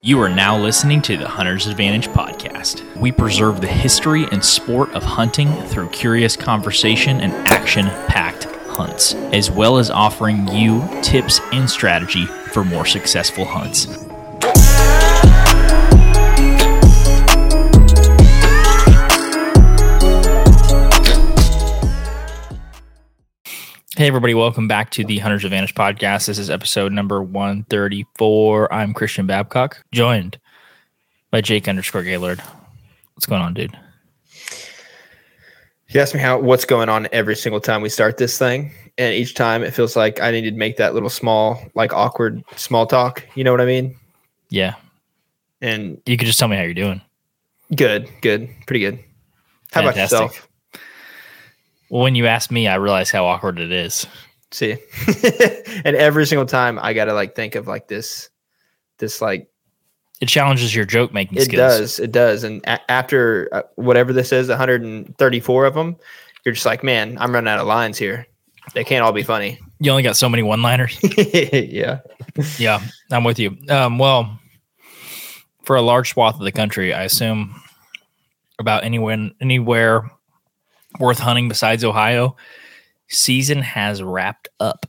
You are now listening to the Hunter's Advantage podcast. We preserve the history and sport of hunting through curious conversation and action packed hunts, as well as offering you tips and strategy for more successful hunts. Hey, everybody, welcome back to the Hunter's Advantage podcast. This is episode number 134. I'm Christian Babcock, joined by Jake underscore Gaylord. What's going on, dude? You ask me how what's going on every single time we start this thing, and each time it feels like I need to make that little small, like awkward small talk. You know what I mean? Yeah. And You could just tell me how you're doing. good, good, pretty good. How about yourself? Well, when you ask me, I realize how awkward it is. See, and every single time I gotta like think of like this, this like It challenges your joke making skills. it skills. does, it does. And a- after uh, whatever this is, 134 of them, you're just like, man, I'm running out of lines here. They can't all be funny. You only got so many one liners. yeah. yeah, I'm with you. Um, well, for a large swath of the country, I assume about anywhere anywhere worth hunting besides Ohio, season has wrapped up,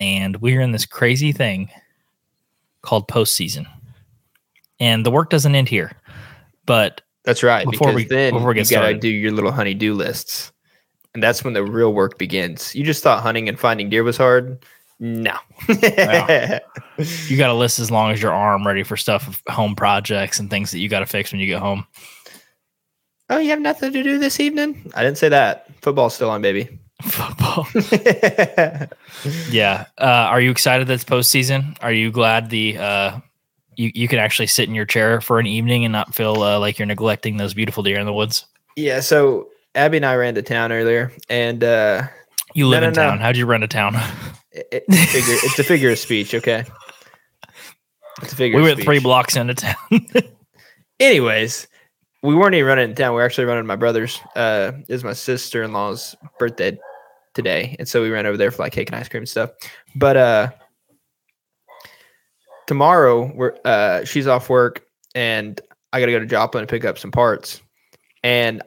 and we're in this crazy thing called postseason. And the work doesn't end here, but That's right. Before because we- then before we get you gotta started. do your little honey-do lists, and that's when the real work begins. You just thought hunting and finding deer was hard. No. You got a list as long as your arm ready for stuff, home projects and things that you got to fix when you get home. Oh, you have nothing to do this evening? I didn't say that. Football's still on, baby. Football. Yeah. Uh, are you excited that it's postseason? Are you glad the uh, you you can actually sit in your chair for an evening and not feel uh, like you're neglecting those beautiful deer in the woods? yeah. So Abby and I ran to town earlier, and uh, You live No, in no, no. town. How'd you run to town? it, it's, a figure, it's a figure of speech. Okay. It's a figure. we went three blocks into town. Anyways, we weren't even running in town. We are actually running my brother's. Uh, is my sister in law's birthday today, and so we ran over there for like cake and ice cream and stuff. But uh, tomorrow we're uh, she's off work, and I got to go to Joplin and pick up some parts. And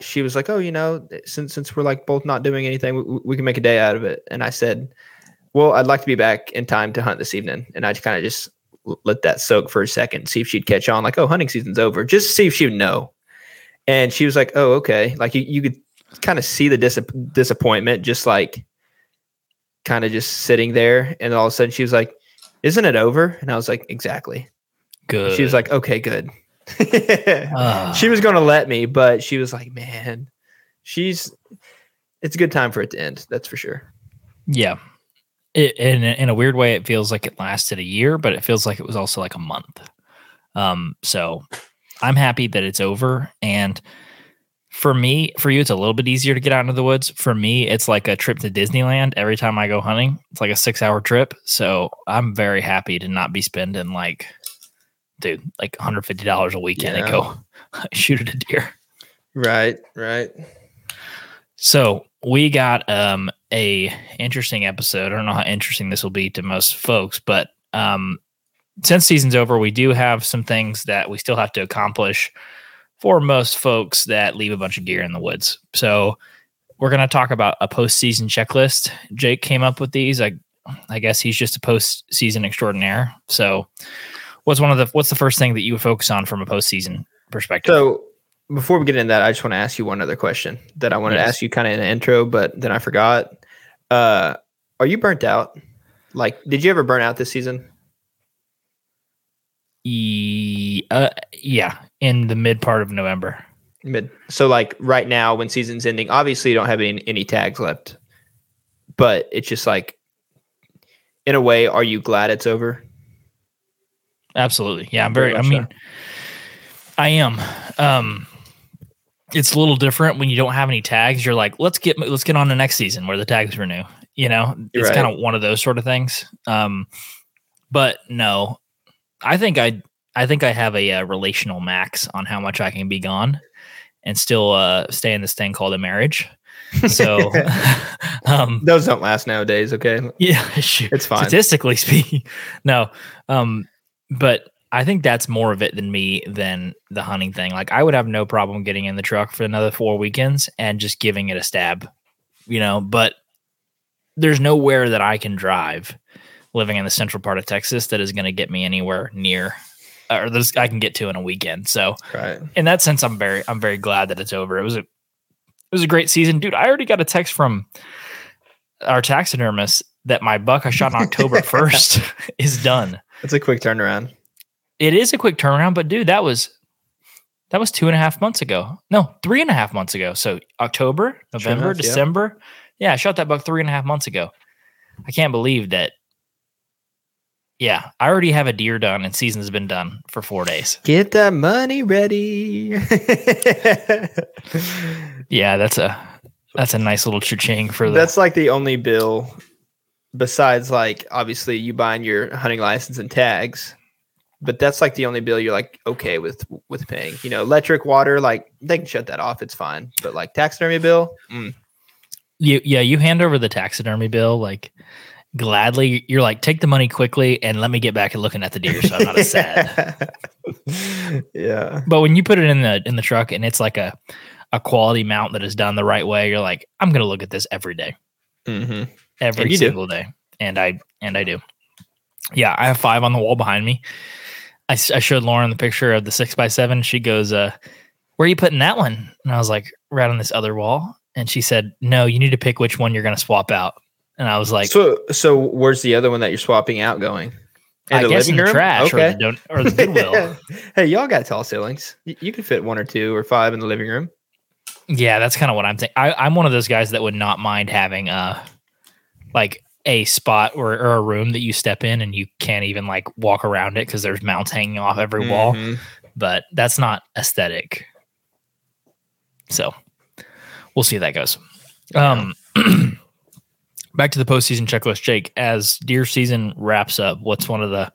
she was like, "Oh, you know, since since we're like both not doing anything, we, we can make a day out of it." And I said, "Well, I'd like to be back in time to hunt this evening." And I just kind of just let that soak for a second, see if she'd catch on. Like, oh, hunting season's over. Just see if she would know. And she was like, oh, okay. Like you, you could kind of see the dis- disappointment, just like kind of just sitting there. And all of a sudden she was like, isn't it over? And I was like, exactly. Good. She was like, okay, good. Ah. she was going to let me, but she was like, man, she's, it's a good time for it to end. That's for sure. yeah. It, in a- in a weird way, it feels like it lasted a year, but it feels like it was also like a month. Um, so I'm happy that it's over. And for me, for you, it's a little bit easier to get out into the woods. For me, it's like a trip to Disneyland every time I go hunting. It's like a six hour trip. So I'm very happy to not be spending like, dude, like $150 a weekend and go shoot at a deer. Right. Right. So we got um a interesting episode. I don't know how interesting this will be to most folks, but um since season's over, we do have some things that we still have to accomplish for most folks that leave a bunch of gear in the woods. So we're gonna talk about a postseason checklist. Jake came up with these. I I guess he's just a postseason extraordinaire. So what's one of the what's the first thing that you would focus on from a postseason perspective? So before we get into that, I just want to ask you one other question that I wanted Yes. to ask you kind of in the intro, but then I forgot. Uh, are you burnt out? Like, did you ever burn out this season? Ye- uh, yeah, in the mid part of November. Mid. So like right now, when season's ending, obviously you don't have any any tags left, but it's just like, in a way, are you glad it's over? Absolutely. Yeah, I'm Very very I mean I am. Um it's a little different when you don't have any tags. You're like, let's get let's get on to next season where the tags renew. You know, it's Right. kind of one of those sort of things. Um but no. I think I I think I have a, uh relational max on how much I can be gone and still uh stay in this thing called a marriage. So um Those don't last nowadays. Okay, Yeah, sure. It's fine. Statistically speaking, no. Um, but I think that's more of it than me than the hunting thing. Like I would have no problem getting in the truck for another four weekends and just giving it a stab, you know, but there's nowhere that I can drive living in the central part of Texas that is going to get me anywhere near or this I can get to in a weekend. So Right. in that sense, I'm very I'm very glad that it's over. It was a it was a great season, dude. I already got a text from our taxidermist that my buck I shot on October first is done. It's a quick turnaround. It is a quick turnaround, but dude, that was that was two and a half months ago. No, three and a half months ago. So October, November, enough, yeah. December. Yeah, I shot that buck three and a half months ago. I can't believe that. Yeah, I already have a deer done and season's been done for four days. Get that money ready. Yeah, that's a that's a nice little cha-ching for the That's like the only bill besides like obviously you buying your hunting license and tags. But that's like the only bill you're like okay with with paying. You know, electric, water, like they can shut that off. It's fine. But like taxidermy bill, mm, you yeah, you hand over the taxidermy bill like gladly. You're like, take the money quickly and let me get back and looking at the deer so I'm not as sad. yeah. But when you put it in the in the truck and it's like a a quality mount that is done the right way, you're like, I'm gonna look at this every day, hmm every you do. single day, and I and I do. Yeah, I have five on the wall behind me. I, I showed Lauren the picture of the six by seven. She goes, uh, "Where are you putting that one?" And I was like, "Right on this other wall." And she said, "No, you need to pick which one you're gonna swap out." And I was like, so so where's the other one that you're swapping out going? In "I the guess in the room? trash or the don- or the Goodwill." hey, y'all got tall ceilings. Y- You can fit one or two or five in the living room. Yeah, that's kind of what I'm thinking. I'm one of those guys that would not mind having uh like a spot or, or a room that you step in and you can't even like walk around it because there's mounts hanging off every wall. Mhm. But that's not aesthetic. So we'll see how that goes. Um back to the postseason checklist, Jake. As deer season wraps up, what's one of the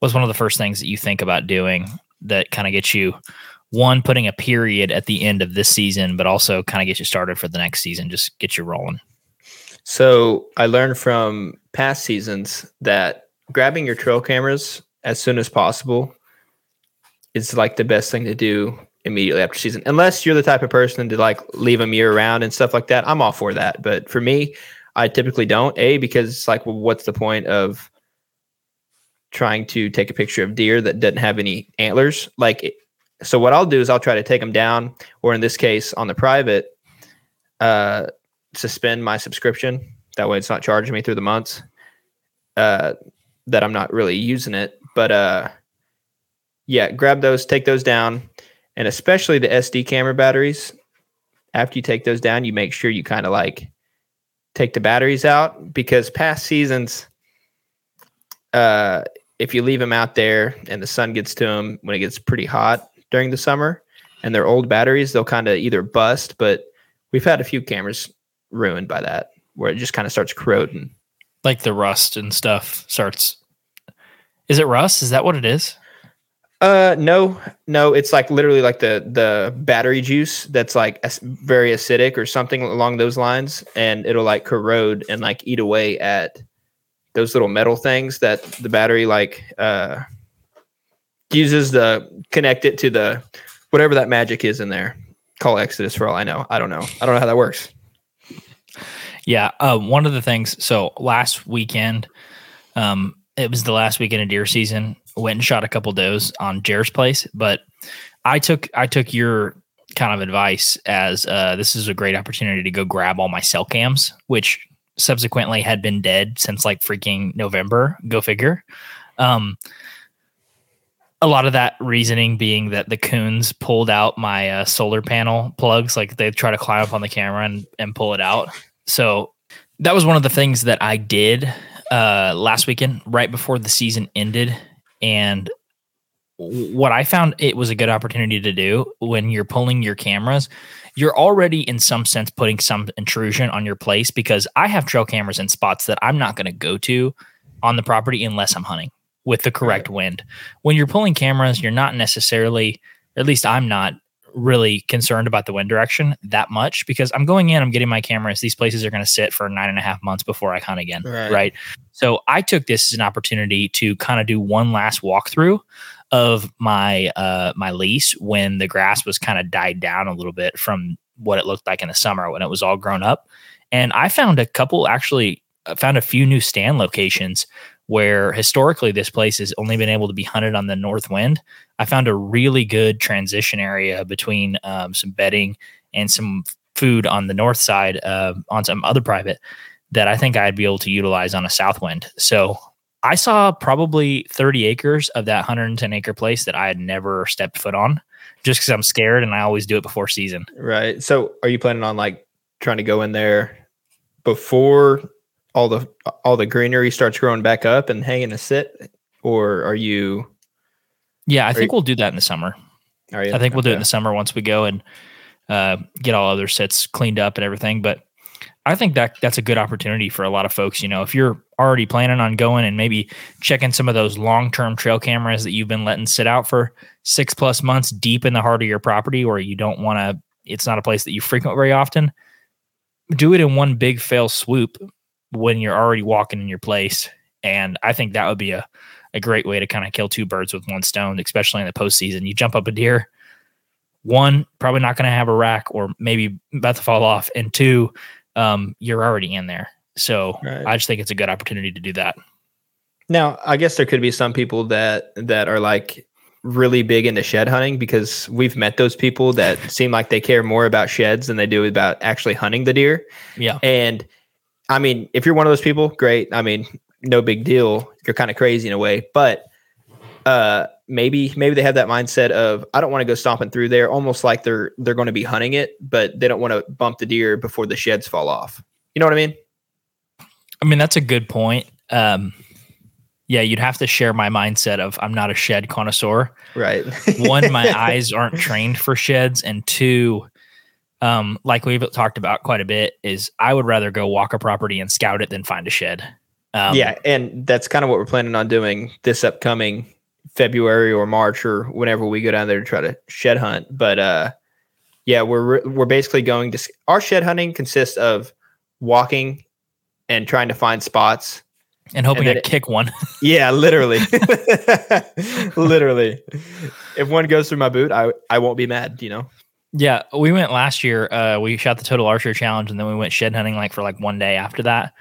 what's one of the first things that you think about doing that kind of gets you one putting a period at the end of this season, but also kind of get you started for the next season, just get you rolling. So I learned from past seasons that grabbing your trail cameras as soon as possible is like the best thing to do immediately after season. Unless you're the type of person to like leave them year round and stuff like that. I'm all for that. But for me, I typically don't. A because it's like, well, what's the point of trying to take a picture of deer that doesn't have any antlers? Like, so what I'll do is I'll try to take them down, or in this case, on the private, uh, suspend my subscription. That way, it's not charging me through the months uh, that I'm not really using it. But uh, yeah, grab those, take those down, and especially the SD camera batteries. After you take those down, you make sure you kind of like take the batteries out because past seasons, uh, if you leave them out there and the sun gets to them when it gets pretty hot during the summer, and they're old batteries, they'll kind of either bust. But we've had a few cameras ruined by that, where it just kind of starts corroding. Like the rust and stuff starts. Is it rust? Is that what it is? Uh, no, no, it's like literally like the the battery juice that's like very acidic or something along those lines, and it'll like corrode and like eat away at those little metal things that the battery like uh uses to connect it to the whatever that magic is in there. Call Exodus for all I know. I don't know. I don't know how that works. Yeah. Uh, one of the things. So last weekend, um, it was the last weekend of deer season. Went and shot a couple does on Jared's place, but I took I took your kind of advice as uh, this is a great opportunity to go grab all my cell cams, which subsequently had been dead since like freaking November. Go figure. Um, a lot of that reasoning being that the coons pulled out my uh, solar panel plugs, like they try to climb up on the camera and, and pull it out. So that was one of the things that I did uh, last weekend, right before the season ended. And what I found it was a good opportunity to do when you're pulling your cameras, you're already in some sense putting some intrusion on your place because I have trail cameras in spots that I'm not going to go to on the property unless I'm hunting with the correct wind. When you're pulling cameras, you're not necessarily, at least I'm not really concerned about the wind direction that much because I'm going in, I'm getting my cameras. These places are going to sit for nine and a half months before I hunt again. Right. Right. So I took this as an opportunity to kind of do one last walkthrough of my uh my lease when the grass was kind of died down a little bit from what it looked like in the summer when it was all grown up. And I found a couple actually I found a few new stand locations where historically this place has only been able to be hunted on the north wind. I found a really good transition area between um, some bedding and some food on the north side uh, on some other private that I think I'd be able to utilize on a south wind. So I saw probably 30 acres of that 110 acre place that I had never stepped foot on just because I'm scared and I always do it before season. Right. So are you planning on like trying to go in there before all the all the greenery starts growing back up and hanging a sit, or are you? Yeah, I think you, we'll do that in the summer. Are you? I think we'll do it in the summer once we go and uh, get all other sits cleaned up and everything. But I think that that's a good opportunity for a lot of folks. You know, if you're already planning on going and maybe checking some of those long term trail cameras that you've been letting sit out for six plus months deep in the heart of your property, or you don't want to, it's not a place that you frequent very often. Do it in one big fail swoop when you're already walking in your place. And I think that would be a, a great way to kind of kill two birds with one stone, especially in the postseason. You jump up a deer, one, probably not going to have a rack or maybe about to fall off. And two, um, you're already in there. So right. I just think it's a good opportunity to do that. Now, I guess there could be some people that that are like really big into shed hunting because we've met those people that seem like they care more about sheds than they do about actually hunting the deer. Yeah. And I mean, if you're one of those people, great. I mean, no big deal. You're kind of crazy in a way, but uh, maybe maybe they have that mindset of I don't want to go stomping through there, almost like they're they're going to be hunting it, but they don't want to bump the deer before the sheds fall off. You know what I mean? I mean, that's a good point. Um, yeah, you'd have to share my mindset of I'm not a shed connoisseur. Right. One, my eyes aren't trained for sheds, and two, um, like we've talked about quite a bit, is I would rather go walk a property and scout it than find a shed. Um, yeah, and that's kind of what we're planning on doing this upcoming February or March or whenever we go down there to try to shed hunt. But uh, yeah, we're we're basically going to our shed hunting consists of walking and trying to find spots and hoping and to kick one. yeah, literally, literally. If one goes through my boot, I I won't be mad. You know. Yeah, we went last year. Uh, we shot the Total Archery Challenge, and then we went shed hunting like for like one day after that.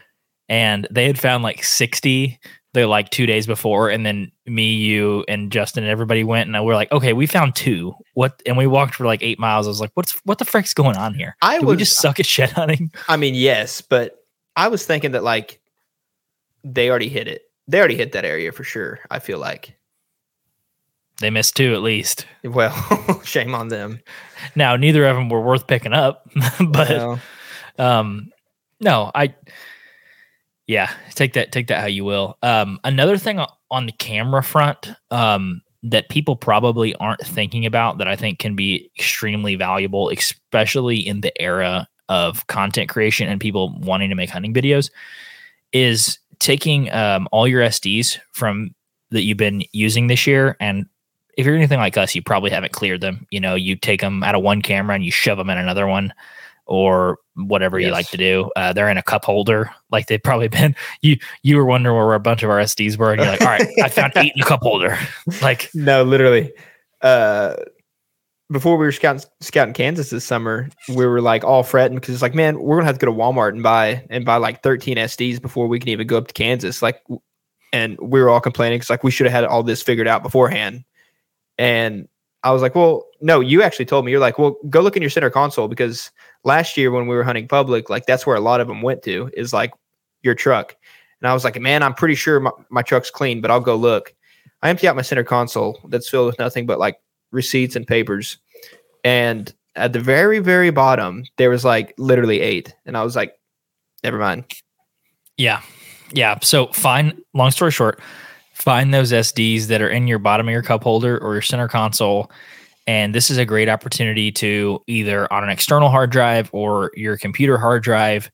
And they had found like sixty. They're like two days before, and then me, you, and Justin, and everybody went, and we are like, okay, we found two. What? And we walked for like eight miles. I was like, what's what the frick's going on here? I was, we just suck at shed hunting. I mean, yes, but I was thinking that like they already hit it. They already hit that area for sure. I feel like. They missed two at least. Well, shame on them. Now, neither of them were worth picking up, but well. um, no, I yeah, take that take that how you will. Um, another thing on the camera front um, that people probably aren't thinking about that I think can be extremely valuable, especially in the era of content creation and people wanting to make hunting videos, is taking um, all your SDs from that you've been using this year and if you're anything like us, you probably haven't cleared them. You know, you take them out of one camera and you shove them in another one or whatever yes. you like to do. Uh, they're in a cup holder, like they've probably been. You you were wondering where a bunch of our SDs were, and you're like, all right, I found eight in a cup holder. like no, literally. Uh, before we were scouting scouting Kansas this summer, we were like all fretting because it's like, man, we're gonna have to go to Walmart and buy and buy like 13 SDs before we can even go up to Kansas. Like, and we were all complaining because like we should have had all this figured out beforehand. And I was like, well, no, you actually told me. You're like, well, go look in your center console because last year when we were hunting public, like that's where a lot of them went to is like your truck. And I was like, man, I'm pretty sure my, my truck's clean, but I'll go look. I empty out my center console that's filled with nothing but like receipts and papers. And at the very, very bottom, there was like literally eight. And I was like, never mind. Yeah. Yeah. So fine. Long story short, find those SDs that are in your bottom of your cup holder or your center console. And this is a great opportunity to either on an external hard drive or your computer hard drive,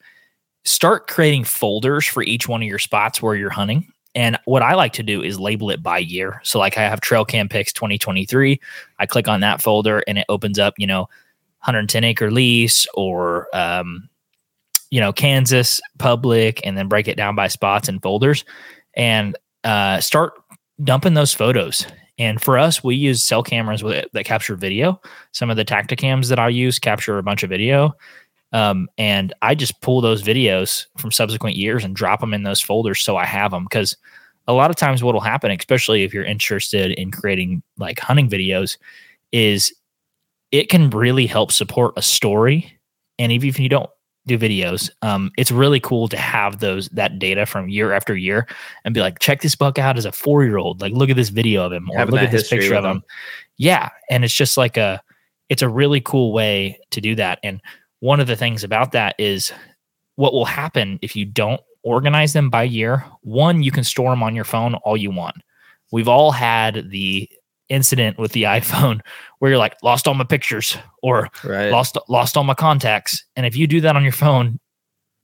start creating folders for each one of your spots where you're hunting. And what I like to do is label it by year. So, like, I have Trail Cam Picks 2023. I click on that folder and it opens up, you know, 110 acre lease or, um, you know, Kansas public, and then break it down by spots and folders. And uh, start dumping those photos And for us, we use cell cameras with, that capture video. Some of the Tactacams that I use capture a bunch of video. Um, and I just pull those videos from subsequent years and drop them in those folders so I have them because a lot of times what will happen, especially if you're interested in creating like hunting videos, is it can really help support a story. And even if you don't do videos, um, it's really cool to have those that data from year after year and be like, check this buck out as a four year old. Like, look at this video of him, or Having look at this picture of him. him. Yeah, and it's just like a, it's a really cool way to do that. And one of the things about that is what will happen if you don't organize them by year. One, you can store them on your phone all you want. We've all had the incident with the iPhone where you're like lost all my pictures or Right. lost lost all my contacts. And if you do that on your phone,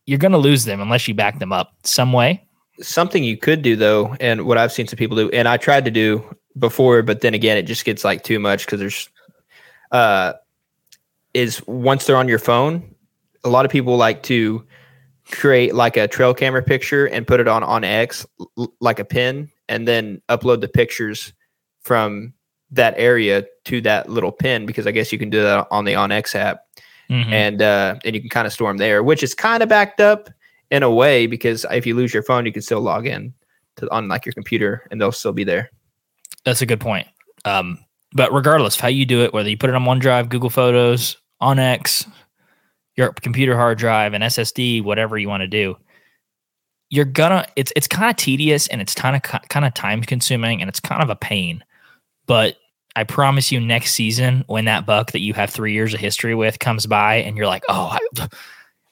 you're going to lose them unless you back them up some way. something you could do though, and what I've seen some people do, and I tried to do before, but then again, it just gets like too much because there's, uh, is once they're on your phone, a lot of people like to create like a trail camera picture and put it on onX like a pin, and then upload the pictures from that area to that little pin because I guess you can do that on the onX app Mhm. and uh, and you can kind of store them there, which is kind of backed up in a way because if you lose your phone, you can still log in to on like your computer and they'll still be there. That's a good point. Um, but regardless of how you do it, whether you put it on OneDrive, Google Photos, onX, your computer hard drive, an SSD, whatever you want to do, you're gonna. It's it's kind of tedious and it's kind of kind of time consuming and it's kind of a pain. But I promise you, next season when that buck that you have three years of history with comes by and you're like, oh. I,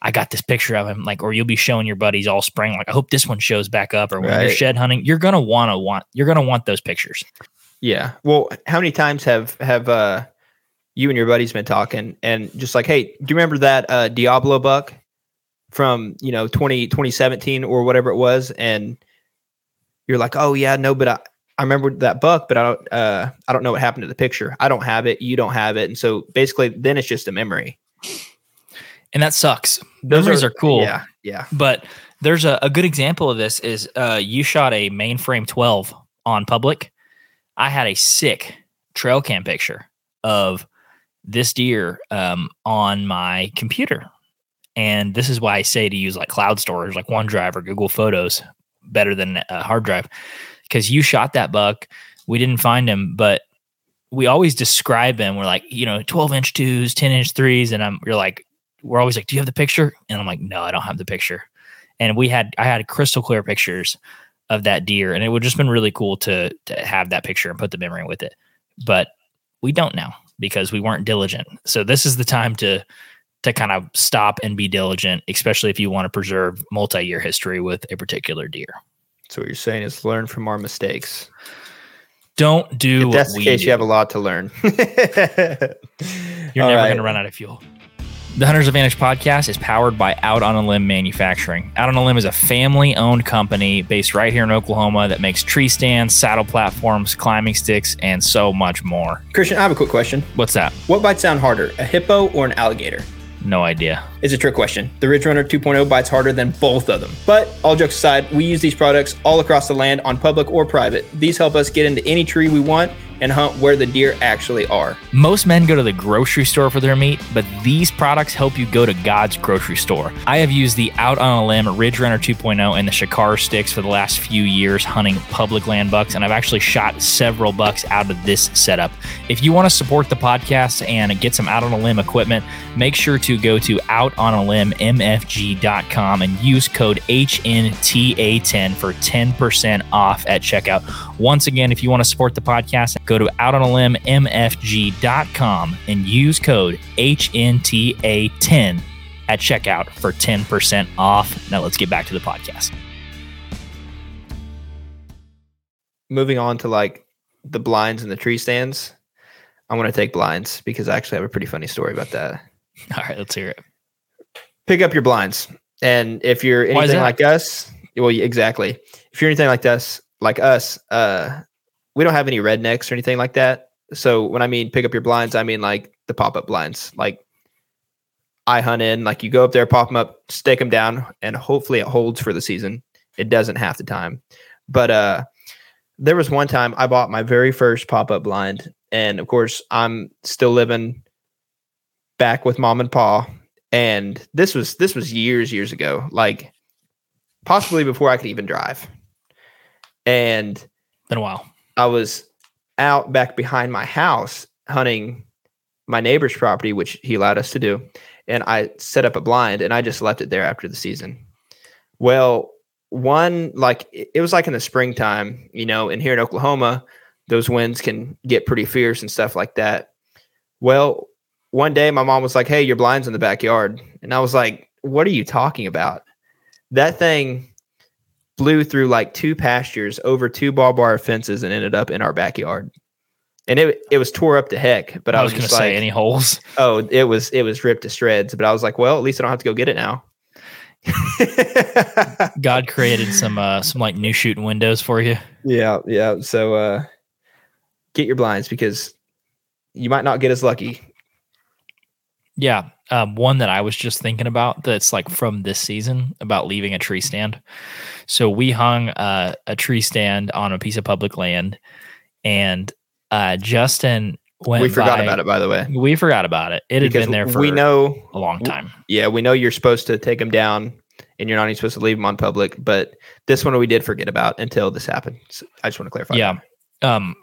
I got this picture of him, like, or you'll be showing your buddies all spring, like, I hope this one shows back up, or when you're shed hunting, you're gonna want to want, you're gonna want those pictures. Yeah. Well, how many times have have uh, you and your buddies been talking and just like, hey, do you remember that uh, Diablo buck from you know 20, 2017 or whatever it was? And you're like, oh yeah, no, but I. I remember that buck, but I don't. Uh, I don't know what happened to the picture. I don't have it. You don't have it, and so basically, then it's just a memory. and that sucks. Those Memories are, cool, Yeah, yeah. but there's a, a good example of this is uh, you shot a mainframe 12 on public. I had a sick trail cam picture of this deer um, on my computer, and this is why I say to use like cloud storage, like OneDrive or Google Photos, better than a hard drive, because you shot that buck. We didn't find him, but we always describe him. We're like, you know, 12 inch twos, 10 inch threes, and I'm you're like, we're always like, "Do you have the picture?" And I'm like, "No, I don't have the picture." And we had I had crystal clear pictures of that deer, and it would just been really cool to to have that picture and put the memory with it. But we don't now because we weren't diligent. So this is the time to to kind of stop and be diligent, especially if you want to preserve multi-year history with a particular deer. So what you're saying is learn from our mistakes. Don't do if what that's the case, do. you have a lot to learn. You're All never right. going to run out of fuel. The Hunter's Advantage podcast is powered by Out on a Limb Manufacturing. Out on a Limb is a family owned company based right here in Oklahoma that makes tree stands, saddle platforms, climbing sticks, and so much more. Christian, I have a quick question. What's that? What bites down harder, a hippo or an alligator? No idea. It's a trick question. The Ridge Runner 2.0 bites harder than both of them. But all jokes aside, we use these products all across the land on public or private. These help us get into any tree we want and hunt where the deer actually are. Most men go to the grocery store for their meat, but these products help you go to God's grocery store. I have used the Out on a Limb Ridge Runner 2.0 and the Shakar sticks for the last few years hunting public land bucks, and I've actually shot several bucks out of this setup. If you want to support the podcast and get some Out on a Limb equipment, make sure to go to outonalimbmfg.com and use code HNTA10 for 10% off at checkout. Once again, if you want to support the podcast, go to outonalimbmfg.com and use code HNTA10 at checkout for 10% off. Now let's get back to the podcast. Moving on to like the blinds and the tree stands. I want to take blinds because I actually have a pretty funny story about that. All right, let's hear it. Pick up your blinds. And if you're anything like us, well, exactly. If you're anything like us, like us, uh, we don't have any rednecks or anything like that. So when I mean pick up your blinds, I mean like the pop up blinds. Like I hunt in, like you go up there, pop them up, stake them down, and hopefully it holds for the season. It doesn't half the time, but uh, there was one time I bought my very first pop up blind, and of course I'm still living back with mom and pa, and this was this was years years ago, like possibly before I could even drive, and Been a while. I was out back behind my house hunting my neighbor's property, which he allowed us to do. And I set up a blind and I just left it there after the season. Well, one, like it was like in the springtime, you know, and here in Oklahoma, those winds can get pretty fierce and stuff like that. Well, one day my mom was like, Hey, your blind's in the backyard. And I was like, What are you talking about? That thing blew through like two pastures over two barbed wire fences and ended up in our backyard. And it it was tore up to heck, but I I, was was, going to just say like, any holes. oh, it was it was ripped to shreds. But I was like, well, at least I don't have to go get it now. God created some uh some like new shooting windows for you. yeah, yeah. So uh get your blinds because you might not get as lucky. Yeah. Um, one that I was just thinking about that's like from this season about leaving a tree stand. So we hung uh, a tree stand on a piece of public land, and uh, Justin went. we forgot by- about it, by the way. We forgot about it. It had been there for we know, a long time. yeah, we know you're supposed to take them down, and you're not even supposed to leave them on public. But this one we did forget about until this happened. So I just want to clarify. Yeah. Um,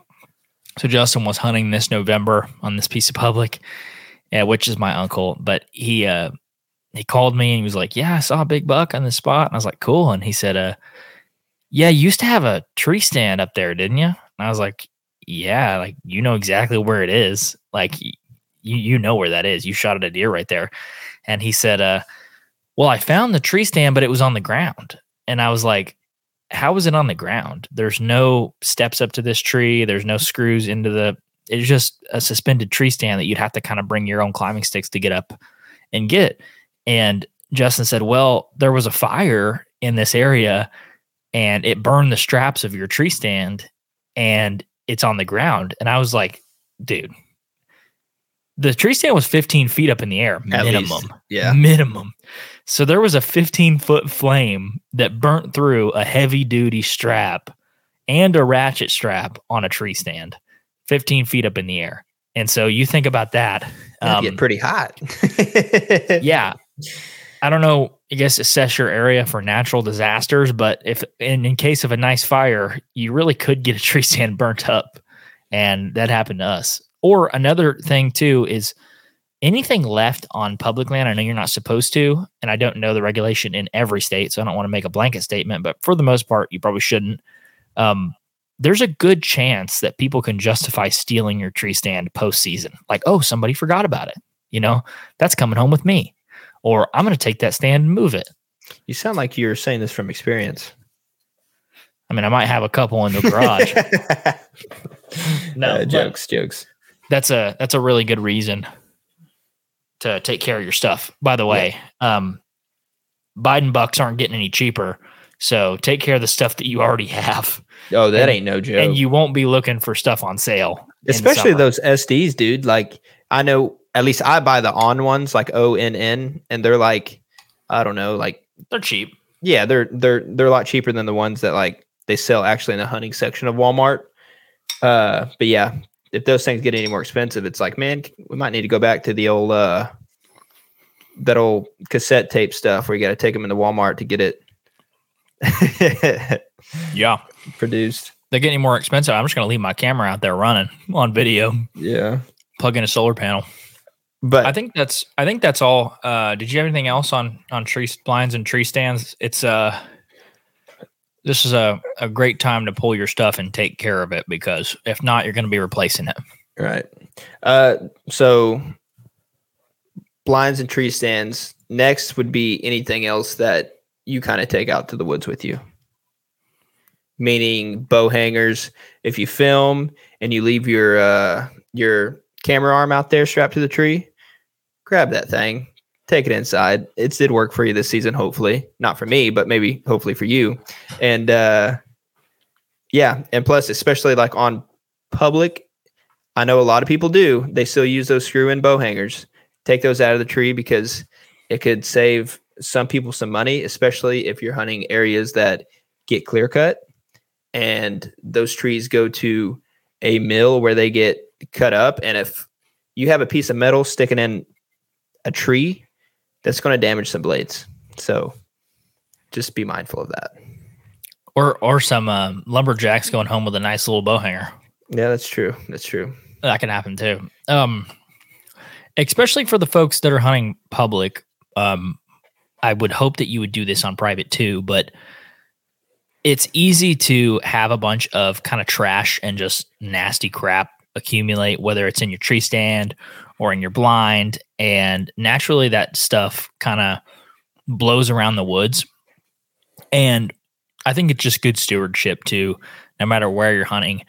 so Justin was hunting this November on this piece of public, uh, which is my uncle. But he uh he called me and he was like, "Yeah, I saw a big buck on the spot." And I was like, "Cool." And he said, "Uh, yeah, you used to have a tree stand up there, didn't you?" And I was like, "Yeah, like you know exactly where it is. Like you you know where that is. You shot at a deer right there." And he said, "Uh, well, I found the tree stand, but it was on the ground." And I was like, how is it on the ground? There's no steps up to this tree. There's no screws into the. It's just a suspended tree stand that you'd have to kind of bring your own climbing sticks to get up and get. And Justin said, "Well, there was a fire in this area, and it burned the straps of your tree stand, and it's on the ground." And I was like, "Dude, the tree stand was 15 feet up in the air, At minimum." least. Yeah. minimum. So there was a 15 foot flame that burnt through a heavy duty strap and a ratchet strap on a tree stand, 15 feet up in the air. And so you think about that. Um, get pretty hot. yeah. I don't know. I guess assess your area for natural disasters, but if in, in case of a nice fire, you really could get a tree stand burnt up. And that happened to us. Or another thing too is anything left on public land. I know you're not supposed to, and I don't know the regulation in every state, so I don't want to make a blanket statement, but for the most part, you probably shouldn't. Um, there's a good chance that people can justify stealing your tree stand postseason. Like, oh, somebody forgot about it. You know, that's coming home with me. Or I'm going to take that stand and move it. You sound like you're saying this from experience. I mean, I might have a couple in the garage. No, Uh, jokes, jokes. that's a that's a really good reason to take care of your stuff. By the way, um, Biden bucks aren't getting any cheaper, so take care of the stuff that you already have, Oh, that And- ain't no joke. and you won't be looking for stuff on sale. Especially those SDs, dude. Like I know at least I buy the on ones, like O N N, and they're like, I don't know, like they're cheap. yeah, they're they're they're a lot cheaper than the ones that like they sell actually in the hunting section of Walmart. Uh, but yeah, if those things get any more expensive, it's like, man, we might need to go back to the old uh that old cassette tape stuff where you got to take them into Walmart to get it Yeah, produced. they're getting more expensive. I'm just going to leave my camera out there running on video, Yeah, plug in a solar panel. But I think that's I think that's all. Uh, did you have anything else on on tree blinds and tree stands? It's uh this is a, a great time to pull your stuff and take care of it because if not, you're going to be replacing it. Right. Uh, so blinds and tree stands. Next would be anything else that you kind of take out to the woods with you. Meaning bow hangers. If you film and you leave your uh, your camera arm out there strapped to the tree, grab that thing, take it inside. It did work for you this season, hopefully. Not for me, but maybe hopefully for you. And uh, yeah, and plus, especially like on public I know a lot of people do. They still use those screw in bow hangers. Take those out of the tree because it could save some people some money, especially if you're hunting areas that get clear cut. and those trees go to a mill where they get cut up. And if you have a piece of metal sticking in a tree, that's going to damage some blades. So just be mindful of that. Or or some um, lumberjacks going home with a nice little bow hanger. Yeah, that's true. That's true. That can happen too. Um, especially for the folks that are hunting public. Um, I would hope that you would do this on private too, but it's easy to have a bunch of kind of trash and just nasty crap accumulate, whether it's in your tree stand or in your blind. And naturally, that stuff kind of blows around the woods. And I think it's just good stewardship too, no matter where you're hunting.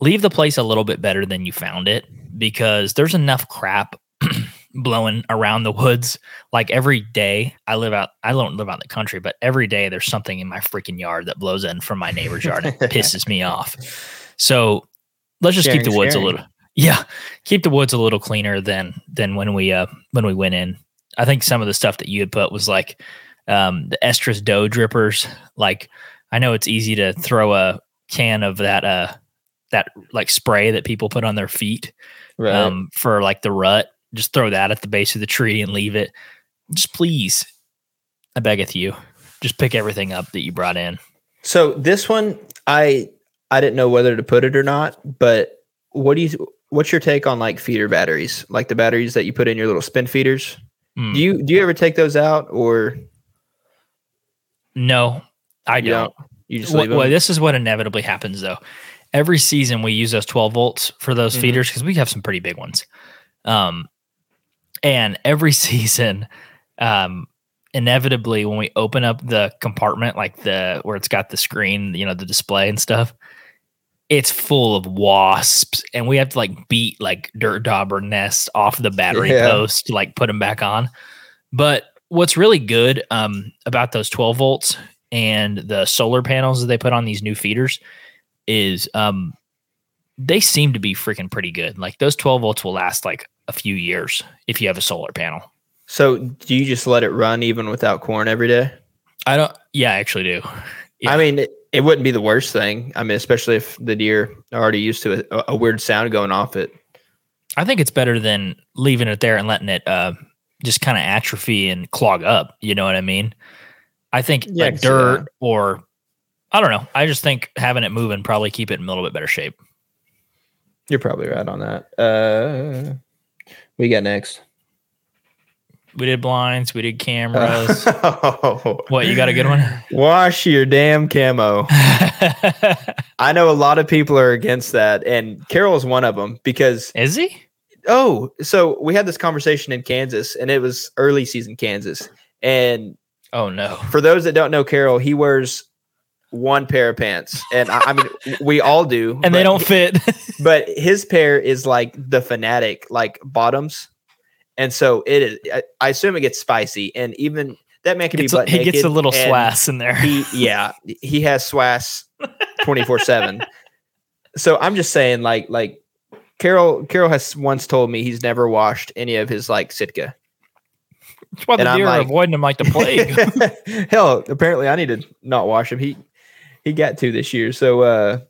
Leave the place a little bit better than you found it because there's enough crap blowing around the woods like every day i live out i don't live out in the country but every day there's something in my freaking yard that blows in from my neighbor's yard and pisses me off so let's just Sharing, keep the woods sharing. a little yeah keep the woods a little cleaner than than when we uh when we went in i think some of the stuff that you had put was like um the estrus doe drippers like i know it's easy to throw a can of that uh that like spray that people put on their feet Right. um, for like the rut. Just throw that at the base of the tree and leave it. Just please, I beggeth you, just pick everything up that you brought in. so this one, I I didn't know whether to put it or not, but what do you what's your take on like feeder batteries? Like the batteries that you put in your little spin feeders? Mm, Do you do you ever take those out or no, I you don't. You just Well, well, this is what inevitably happens though. Every season we use those 12 volts for those Mhm. feeders because we have some pretty big ones. Um, and every season, um, inevitably when we open up the compartment, like the where it's got the screen, you know, the display and stuff, it's full of wasps, and we have to like beat like dirt dauber nests off the battery Yeah. post to like put them back on. But what's really good um, about those 12 volts and the solar panels that they put on these new feeders is um, they seem to be freaking pretty good. Like those 12 volts will last like a few years if you have a solar panel. so do you just let it run even without corn every day? I don't, yeah, I actually do. Yeah. I mean, it, it wouldn't be the worst thing. I mean, especially if the deer are already used to a, a weird sound going off it. I think it's better than leaving it there and letting it uh, just kind of atrophy and clog up. You know what I mean? I think Yeah, like dirt that. or I don't know. I just think having it moving probably keep it in a little bit better shape. You're probably right on that. Uh, you got next? We did blinds, we did cameras. Oh, what you got a good one? Wash your damn camo. I know a lot of people are against that, and Carol is one of them because Is he? oh, so we had this conversation in Kansas, and it was early season Kansas, and Oh no. for those that don't know Carol, he wears one pair of pants, and I, I mean we all do, And they don't fit. but his pair is like the fanatic like bottoms and so it is i, I assume it gets spicy and even that man can Gets be butt he gets a little swass in there. he yeah he has swass 24 7 so i'm just saying like like carol carol has once told me he's never washed any of his like sitka. That's why the and deer are avoiding him like the plague. hell apparently i need to not wash him. He he got to this year. So uh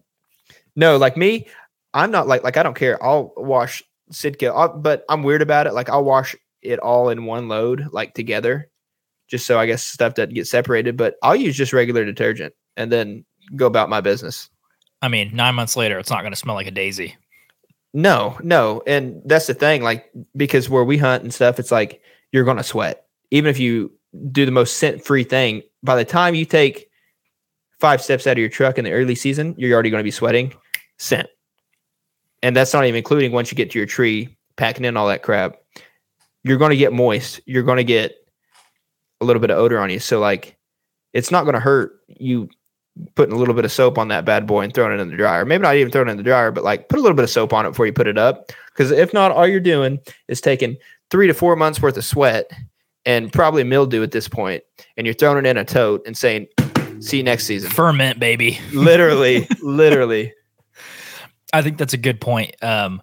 no like me i'm not like like i don't care. I'll wash sitka I'll- but i'm weird about it. Like i'll wash it all in one load like together just so i guess stuff doesn't get separated but i'll use just regular detergent and then go about my business. I mean, nine months later, it's not going to smell like a daisy. no no and that's the thing like because where we hunt and stuff it's like you're gonna sweat. Even if you do the most scent free thing by the time you take five steps out of your truck in the early season you're already going to be sweating scent and that's not even including once you get to your tree packing in all that crap you're going to get moist. You're going to get a little bit of odor on you. So like it's not going to hurt you putting a little bit of soap on that bad boy and throwing it in the dryer. Maybe not even throwing it in the dryer but like put a little bit of soap on it before you put it up. Because if not all you're doing is taking three to four months worth of sweat and probably mildew at this point and you're throwing it in a tote and saying see you next season. Ferment, baby. literally literally I think that's a good point. Um,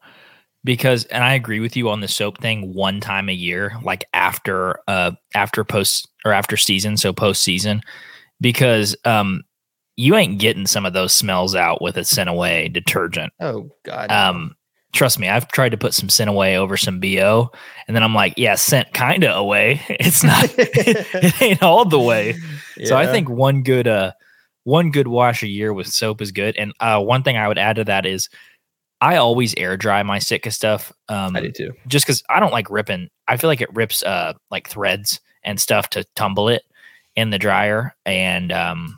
because, and I agree with you on the soap thing. One time a year, like after, uh, after post or after season, so post season, because um, you ain't getting some of those smells out with a scent away detergent. Oh God. Um, trust me, I've tried to put some scent away over some BO, and then I'm like, yeah, scent kind of away. It's not, it ain't all the way. So I think one good, uh, one good wash a year with soap is good. And uh, one thing I would add to that is, I always air dry my Sitka stuff. Um, I do too. just because I don't like ripping. I feel like it rips uh like threads and stuff to tumble it in the dryer, and um,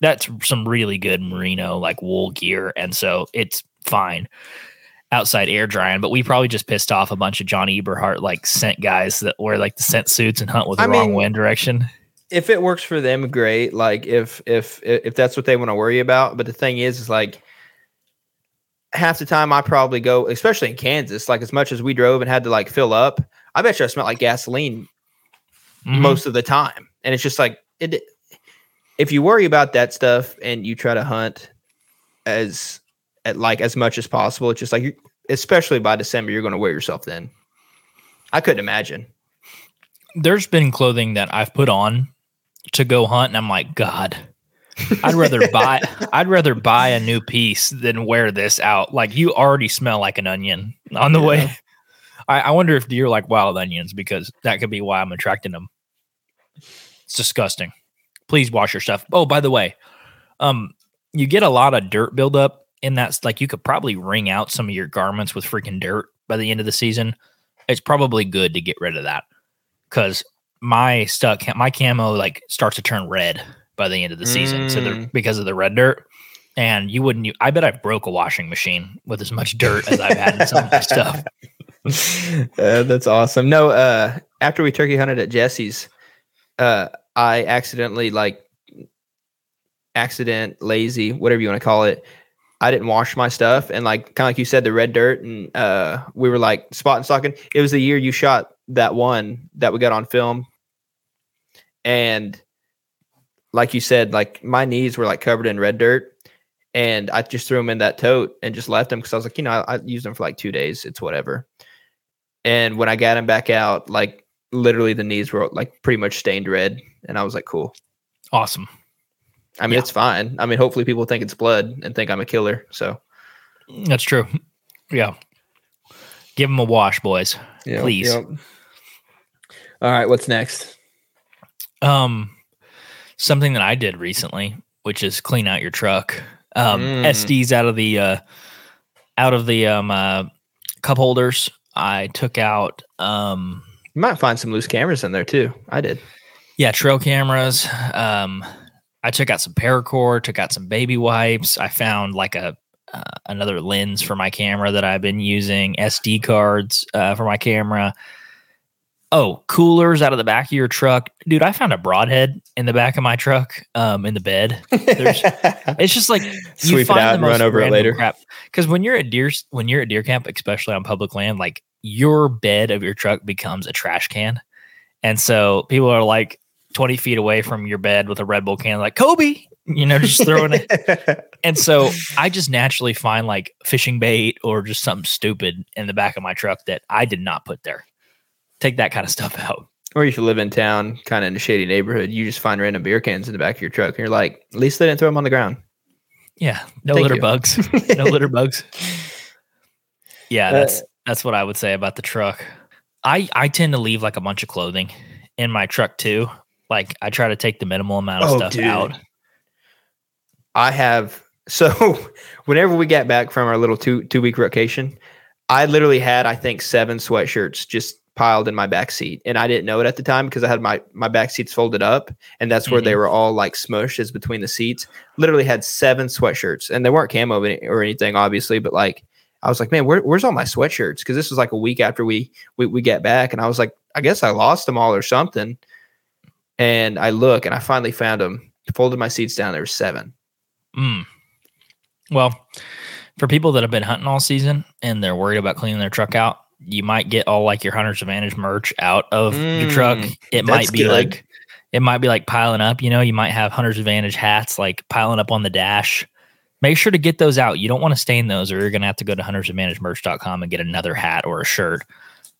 that's some really good merino like wool gear, and so it's fine outside air drying. But we probably just pissed off a bunch of John Eberhart like scent guys that wear like the scent suits and hunt with the I wrong mean, wind direction. If it works for them, great. Like if if if that's what they want to worry about. But the thing is, is like half the time I probably go, especially in Kansas. Like as much as we drove and had to like fill up, I bet you I smelled like gasoline Mhm. most of the time. And it's just like it. If you worry about that stuff and you try to hunt as at like as much as possible, it's just like, you- especially by December, you're going to wear yourself thin. I couldn't imagine. there's been clothing that I've put on to go hunt, and I'm like, God, I'd rather buy I'd rather buy a new piece than wear this out. Like you already smell like an onion on the way. I, I wonder if deer like wild onions because that could be why I'm attracting them. It's disgusting. Please wash your stuff. Oh, by the way, um, you get a lot of dirt buildup in that. Like you could probably wring out some of your garments with freaking dirt by the end of the season. It's probably good to get rid of that because my stuck my camo like starts to turn red by the end of the season so Mm. because of the red dirt and you wouldn't i bet i broke a washing machine with as much dirt as i've had in some of my stuff uh, that's awesome. No, uh, after we turkey hunted at Jesse's, uh, I accidentally like accident, lazy, whatever you want to call it. I didn't wash my stuff, and like kind of like you said, the red dirt, and uh, we were like spot and stalking. It was the year you shot that one that we got on film, and like you said, like my knees were like covered in red dirt. And I just threw them in that tote and just left them because I was like, you know, I, I used them for like two days. It's whatever. And when I got them back out, like literally the knees were like pretty much stained red. And I was like, cool. awesome I mean, Yeah. it's fine. I mean, hopefully people think it's blood and think I'm a killer. So that's true yeah give them a wash boys yeah, Please. All right. What's next? Um something that i did recently which is clean out your truck um Mm. sds out of the uh out of the um uh cup holders i took out um You might find some loose cameras in there too. I did. Yeah, trail cameras. Um, I took out some paracord, took out some baby wipes. I found like a uh, another lens for my camera that I've been using, SD cards uh, for my camera. Oh, coolers out of the back of your truck, dude! I found a broadhead in the back of my truck, um, in the bed. There's- It's just like Sweep it out and run over it later. Because when you're at deer, when you're at deer camp, especially on public land, like your bed of your truck becomes a trash can, and so people are like twenty feet away from your bed with a Red Bull can, like Kobe, you know, just throwing it. And so I just naturally find like fishing bait or just something stupid in the back of my truck that I did not put there. Take that kind of stuff out. or if you live in town, kind of in a shady neighborhood, you just find random beer cans in the back of your truck, and you're like, at least they didn't throw them on the ground. Yeah, no Thank litter you. bugs. no litter bugs. Yeah, Uh, that's that's what I would say about the truck. I I tend to leave like a bunch of clothing in my truck too. Like I try to take the minimal amount of Oh, stuff dude. out. I have so whenever we got back from our little two two week vacation, I literally had I think seven sweatshirts just piled in my back seat, and I didn't know it at the time because I had my my back seats folded up, and that's where they were all like smushed as between the seats. Literally had seven sweatshirts, and they weren't camo or or anything, obviously, but like. I was like, man, where, where's all my sweatshirts? Because this was like a week after we, we we get back, and I was like, I guess I lost them all or something. And I look, and I finally found them. Folded my seats down. There were seven. Mm. Well, for people that have been hunting all season and they're worried about cleaning their truck out, you might get all like your hunter's advantage merch out of your truck. Mm, It might be good. like it might be like piling up, you know, you might have hunter's advantage hats like piling up on the dash. Make sure to get those out. You don't want to stain those or you're gonna have to go to huntersadvantagemerch.com and get another hat or a shirt.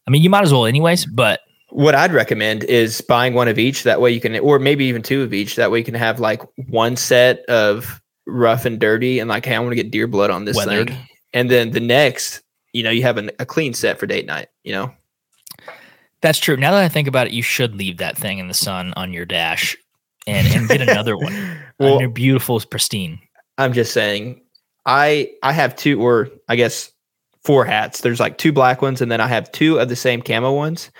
I mean, you might as well anyways, but what I'd recommend is buying one of each. That way you can, or maybe even two of each. That way you can have like one set of rough and dirty, and like, hey, I want to get deer blood on this Weathered. thing, and then the next, you know, you have an, a clean set for date night. You know, That's true. Now that I think about it, you should leave that thing in the sun on your dash and, and get another one. well, and they're beautiful, pristine. I'm just saying, I I have two, or I guess four hats. There's like two black ones, and then I have two of the same camo ones.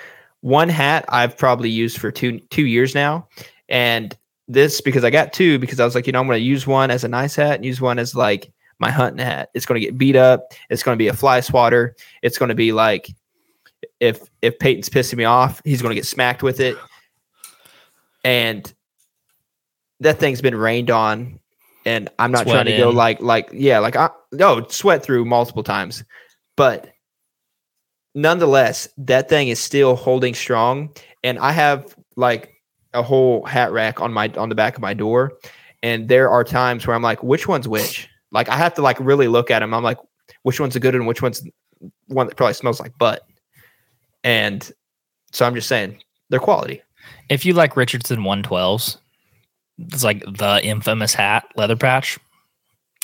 One hat I've probably used for two two years now, and this because I got two because I was like, you know, I'm going to use one as a nice hat and use one as like my hunting hat. It's going to get beat up. It's going to be a fly swatter. It's going to be like if if Peyton's pissing me off, he's going to get smacked with it. And that thing's been rained on, and I'm not Sweat trying to go like like yeah like I no sweat through multiple times, but nonetheless, that thing is still holding strong. And I have like a whole hat rack on my on the back of my door, and there are times where I'm like, which one's which? Like I have to like really look at them. I'm like, which one's a good one, and which one's one that probably smells like butt. And so I'm just saying they're quality. If you like Richardson 112s, it's like the infamous hat, leather patch.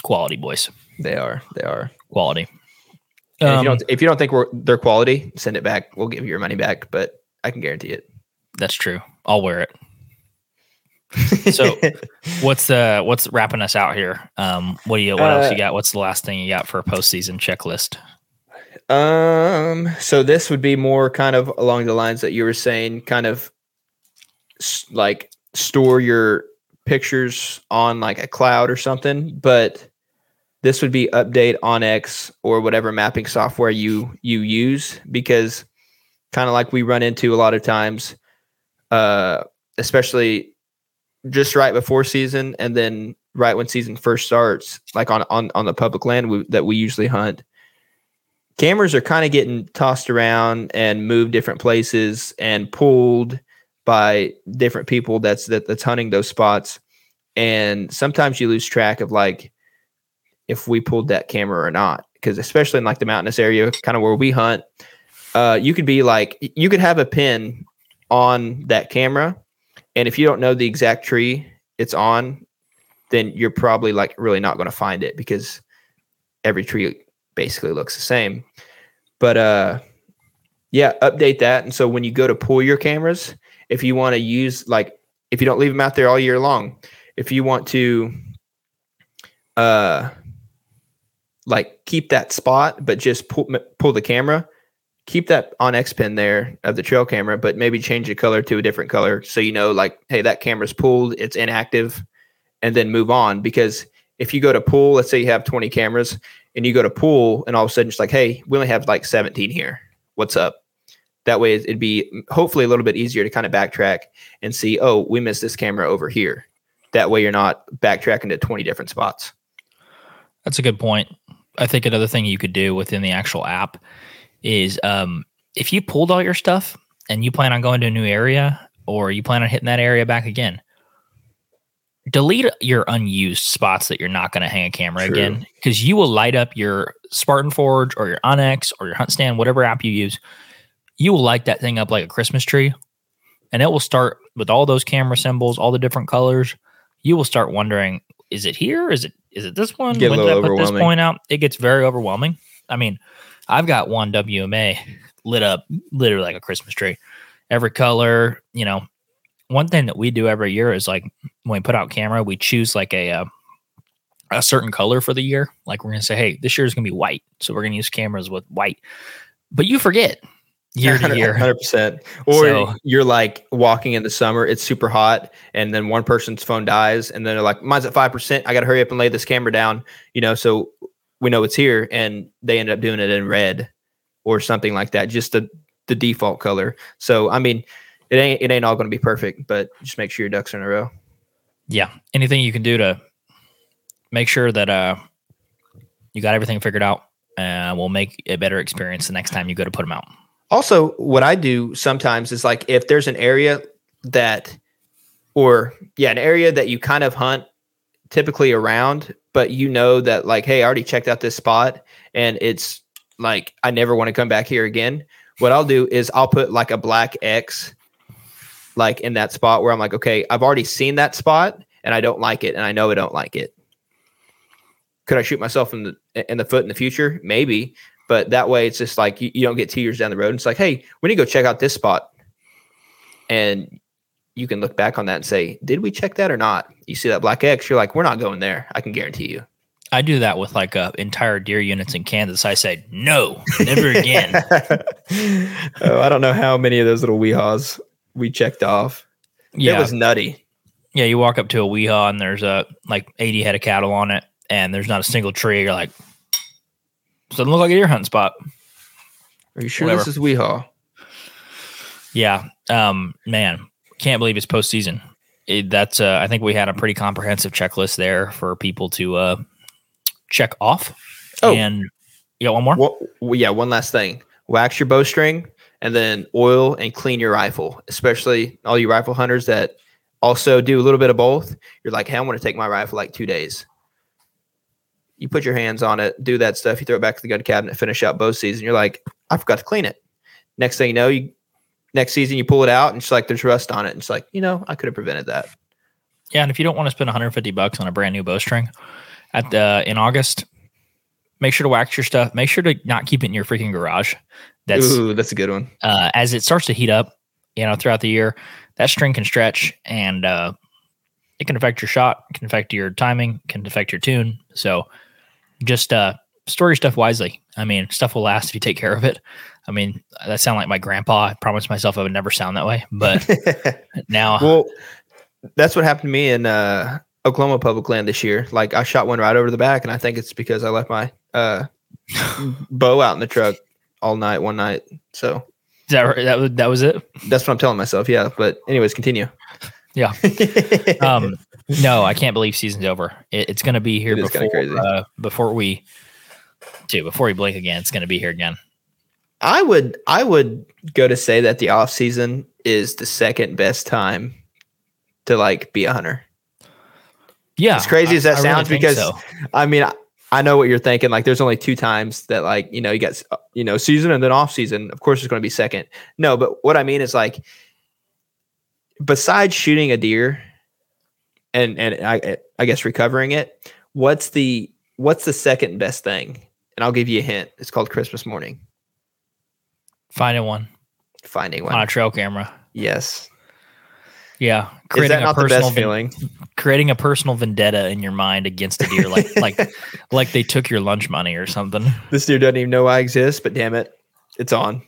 Quality, boys. They are. They are. Quality. And if, you Um, don't, if you don't think we're they're quality, send it back. We'll give you your money back, but I can guarantee it. that's true. I'll wear it. So- What's the what's wrapping us out here? Um, what do you what else Uh, you got? What's the last thing you got for a postseason checklist? Um, so this would be more kind of along the lines that you were saying, kind of like store your pictures on like a cloud or something, but this would be update onX or whatever mapping software you you use because kind of like we run into a lot of times uh especially just right before season and then right when season first starts like on on on the public land we, that we usually hunt cameras are kind of getting tossed around and moved different places and pulled by different people that's that, that's hunting those spots. And sometimes you lose track of like if we pulled that camera or not because especially in like the mountainous area kind of where we hunt uh, you could be like you could have a pin on that camera and if you don't know the exact tree it's on then you're probably like really not going to find it because every tree basically looks the same. But uh yeah, update that. And so when you go to pull your cameras, if you want to use like if you don't leave them out there all year long, if you want to uh like keep that spot but just pull pull the camera, keep that onX pin there of the trail camera, but maybe change the color to a different color so you know like hey that camera's pulled, it's inactive and then move on because if you go to pull, let's say you have 20 cameras and you go to pull and all of a sudden it's like, hey, we only have like 17 here. What's up? That way it'd be hopefully a little bit easier to kind of backtrack and see, oh, we missed this camera over here. That way you're not backtracking to 20 different spots. That's a good point. I think another thing you could do within the actual app is um, if you pulled all your stuff and you plan on going to a new area or you plan on hitting that area back again, delete your unused spots that you're not going to hang a camera True. again because you will light up your Spartan Forge or your onX or your Hunt Stand, whatever app you use. You will light that thing up like a Christmas tree and it will start with all those camera symbols, all the different colors. You will start wondering, is it here? Is it is it this one? Get when did I put this point out? It gets very overwhelming. I mean, I've got one WMA lit up literally like a Christmas tree. Every color, you know. One thing that we do every year is like when we put out camera, we choose like a uh, a certain color for the year. Like we're gonna say, hey, this year is gonna be white, so we're gonna use cameras with white. But you forget year to year. 100%. Or So- you're like walking in the summer, it's super hot, and then one person's phone dies, and then they're like, mine's at 5%. I got to hurry up and lay this camera down, you know, so we know it's here. And they end up doing it in red or something like that, just the, the default color. So, I mean, it ain't, it ain't all going to be perfect, but just make sure your ducks are in a row. yeah anything you can do to make sure that uh you got everything figured out and uh will make a better experience the next time you go to put them out Also, what I do sometimes is like if there's an area that, or yeah, an area that you kind of hunt typically around, but you know that like, hey, I already checked out this spot and it's like I never want to come back here again. what I'll do is I'll put like a black X like in that spot where I'm like, okay, I've already seen that spot and I don't like it and I know I don't like it. Could I shoot myself in the in the foot in the future? Maybe, but that way it's just like you, you don't get two years down the road. It's like, hey, we need to go check out this spot, and you can look back on that and say, did we check that or not? You see that black X, you're like, we're not going there. I can guarantee you. I do that with like uh, entire deer units in Kansas. I say no, never again. oh, I don't know how many of those little WIHAs we checked off. Yeah, It was nutty. yeah. You walk up to a WIHA and there's a like 80 head of cattle on it, and there's not a single tree. You're like, doesn't look like a deer hunting spot. Are you sure Whatever. this is WIHA? Yeah. Um, man, can't believe it's postseason. It, that's uh, I think we had a pretty comprehensive checklist there for people to uh, check off. Oh. and you got one more? Well, yeah, one last thing. Wax your bowstring and then oil and clean your rifle, especially all you rifle hunters that also do a little bit of both. You're like, hey, I want to take my rifle like two days. You put your hands on it, do that stuff, you throw it back to the gun cabinet, finish out bow season. You're like, I forgot to clean it. Next thing you know, you next season you pull it out and it's like there's rust on it. And it's like, you know, I could have prevented that. Yeah, and if you don't want to spend 150 bucks on a brand new bowstring at the in August, make sure to wax your stuff. Make sure to not keep it in your freaking garage. That's Ooh, that's a good one. uh, as it starts to heat up, you know, throughout the year, that string can stretch and uh, it can affect your shot, can affect your timing, can affect your tune. So just uh, store your stuff wisely. I mean, stuff will last if you take care of it. I mean, that sound like my grandpa. I promised myself I would never sound that way, but now well, that's what happened to me in uh, Oklahoma public land this year. Like I shot one right over the back, and I think it's because I left my uh, bow out in the truck all night one night. So is that right? that was that was it. that's what I'm telling myself. Yeah, but anyways, continue. Yeah. Um, no, I can't believe season's over. It, it's going to be here It before uh, before we, dude, before you blink again. It's going to be here again. I would I would go to say that the off season is the second best time to like be a hunter. Yeah, As crazy as that I sounds, think because so. I mean, I, I know what you're thinking. Like, there's only two times that, like, you know, you got, uh, you know, season and then off season. Of course, it's going to be second. No, but what I mean is like, besides shooting a deer, and and I I guess recovering it, what's the what's the second best thing? And I'll give you a hint. It's called Christmas morning. finding one Finding one. on a trail camera. Yes. Yeah, Is creating that a not the personal best ven- feeling? creating a personal vendetta in your mind against a deer, like like like they took your lunch money or something. This deer doesn't even know I exist, but damn it, it's on.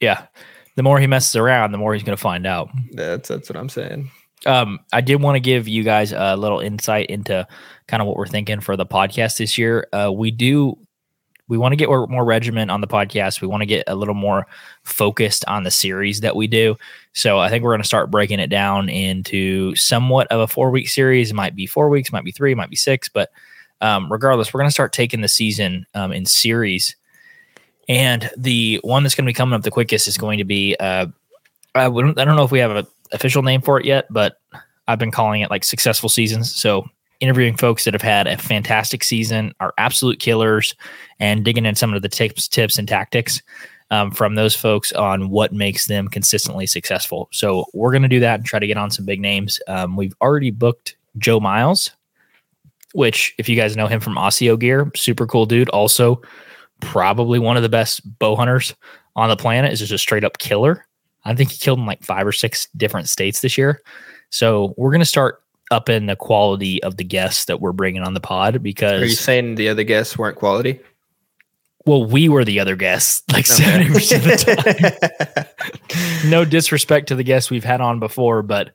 Yeah, the more he messes around, the more he's going to find out. That's that's what I'm saying. um, I did want to give you guys a little insight into kind of what we're thinking for the podcast this year. Uh, we do we want to get more, regiment on the podcast. We want to get a little more focused on the series that we do. So I think we're going to start breaking it down into somewhat of a four week series. It might be four weeks, might be three, might be six, but um, regardless, we're going to start taking the season um, in series. And the one that's going to be coming up the quickest is going to be uh, I, wouldn't, I don't know if we have an official name for it yet, but I've been calling it like successful seasons. So interviewing folks that have had a fantastic season, are absolute killers, and digging in some of the tips, tips and tactics um, from those folks on what makes them consistently successful. So we're going to do that and try to get on some big names. Um, we've already booked Joe Miles, which if you guys know him from Osseo Gear, super cool dude. Also, probably one of the best bow hunters on the planet. Is just a straight up killer. I think he killed in like five or six different states this year. So we're going to start up in the quality of the guests that we're bringing on the pod because Are you saying the other guests weren't quality? well, we were the other guests like seventy percent of the time. no disrespect to the guests we've had on before, but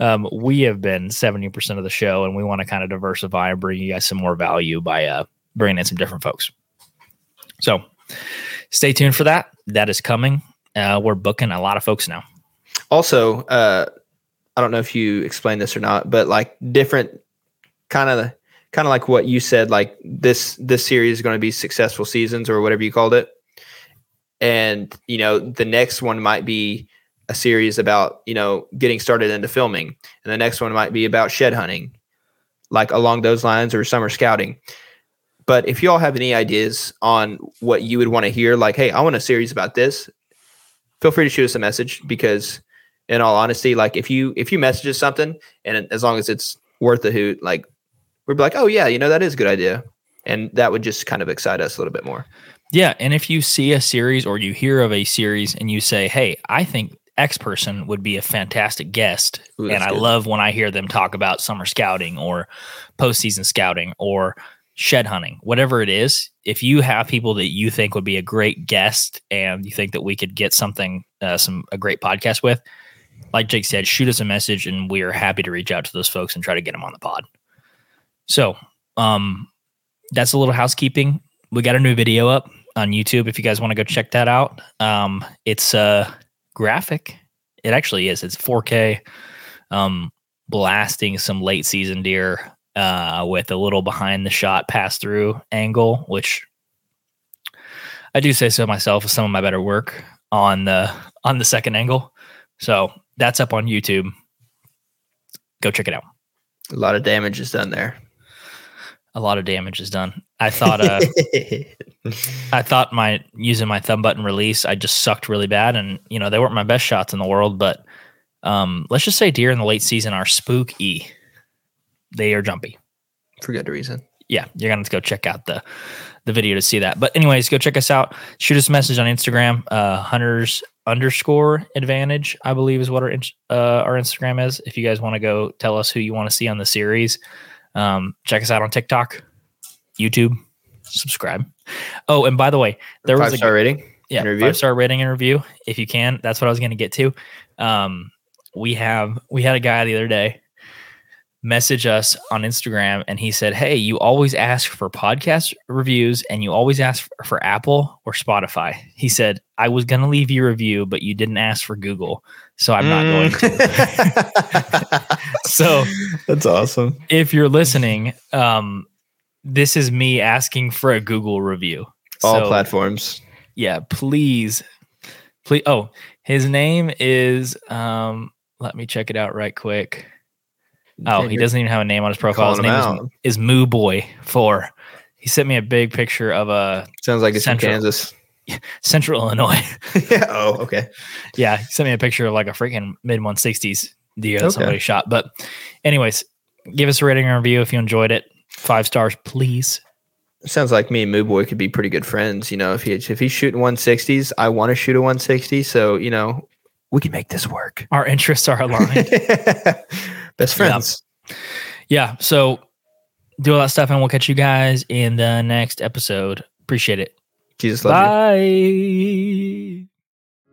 um, we have been seventy percent of the show, and we want to kind of diversify and bring you guys some more value by uh, bringing in some different folks. So stay tuned for that. That is coming. Uh, we're booking a lot of folks now. also, uh, I don't know if you explained this or not, but like different kind of kind of like what you said, like this this series is going to be successful seasons or whatever you called it. And you know, the next one might be a series about, you know, getting started into filming. And the next one might be about shed hunting, like along those lines or summer scouting. But if you all have any ideas on what you would want to hear, like, hey, I want a series about this, feel free to shoot us a message because, in all honesty, like if you if you message us something and as long as it's worth a hoot, like we'd be like, oh yeah, you know that is a good idea, and that would just kind of excite us a little bit more. Yeah, and if you see a series or you hear of a series and you say, "Hey, I think X person would be a fantastic guest," Ooh, and I good. love when I hear them talk about summer scouting or postseason scouting or shed hunting, whatever it is. If you have people that you think would be a great guest and you think that we could get something, uh, some a great podcast with, like Jake said, shoot us a message and we are happy to reach out to those folks and try to get them on the pod. So, um, that's a little housekeeping. We got a new video up on YouTube if you guys want to go check that out. Um, it's uh graphic. It actually is. It's 4K. Um, blasting some late season deer uh, with a little behind the shot pass through angle, which I do say so myself is some of my better work on the on the second angle. So that's up on YouTube. Go check it out. A lot of damage is done there. A lot of damage is done. I thought uh, I thought my using my thumb button release, I just sucked really bad, and you know they weren't my best shots in the world. But um, let's just say deer in the late season are spooky. They are jumpy. for good reason. Yeah, you're gonna have to go check out the the video to see that. But anyways, go check us out. Shoot us a message on Instagram. Uh, Hunters underscore advantage, I believe, is what our uh, our Instagram is. If you guys want to go tell us who you want to see on the series, um, check us out on TikTok, YouTube, subscribe. Oh, and by the way, there was Five a star rating. yeah five star rating and review if you can. That's what I was going to get to. Um, we have we had a guy the other day message us on Instagram and he said, "Hey, you always ask for podcast reviews and you always ask for, Apple or Spotify." He said, "I was going to leave you a review, but you didn't ask for Google, so I'm not going to." to. So That's awesome. if you're listening, um, this is me asking for a Google review. All So- platforms. yeah, please, please. Oh, his name is. Um, let me check it out right quick. Oh, he doesn't even have a name on his profile. His name is, is Moo Boy Four. He sent me a big picture of a Sounds like it's Central. from Kansas. Central Illinois. yeah. Oh, okay. yeah, he sent me a picture of like a freaking mid 160s deer that Okay. somebody shot. But, anyways, give us a rating and review if you enjoyed it. Five stars, please. Sounds like me and Moo Boy could be pretty good friends. You know, if he if he's shooting 160s, I want to shoot a 160. So you know, we can make this work. Our interests are aligned. Best friends. yeah. So do all that stuff, and we'll catch you guys in the next episode. Appreciate it. Jesus love Bye. you.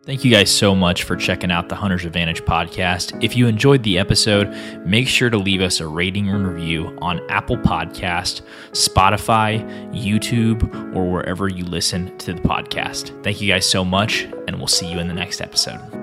Thank you guys so much for checking out the Hunter's Advantage podcast. If you enjoyed the episode, make sure to leave us a rating and review on Apple Podcast, Spotify, YouTube, or wherever you listen to the podcast. Thank you guys so much, and we'll see you in the next episode.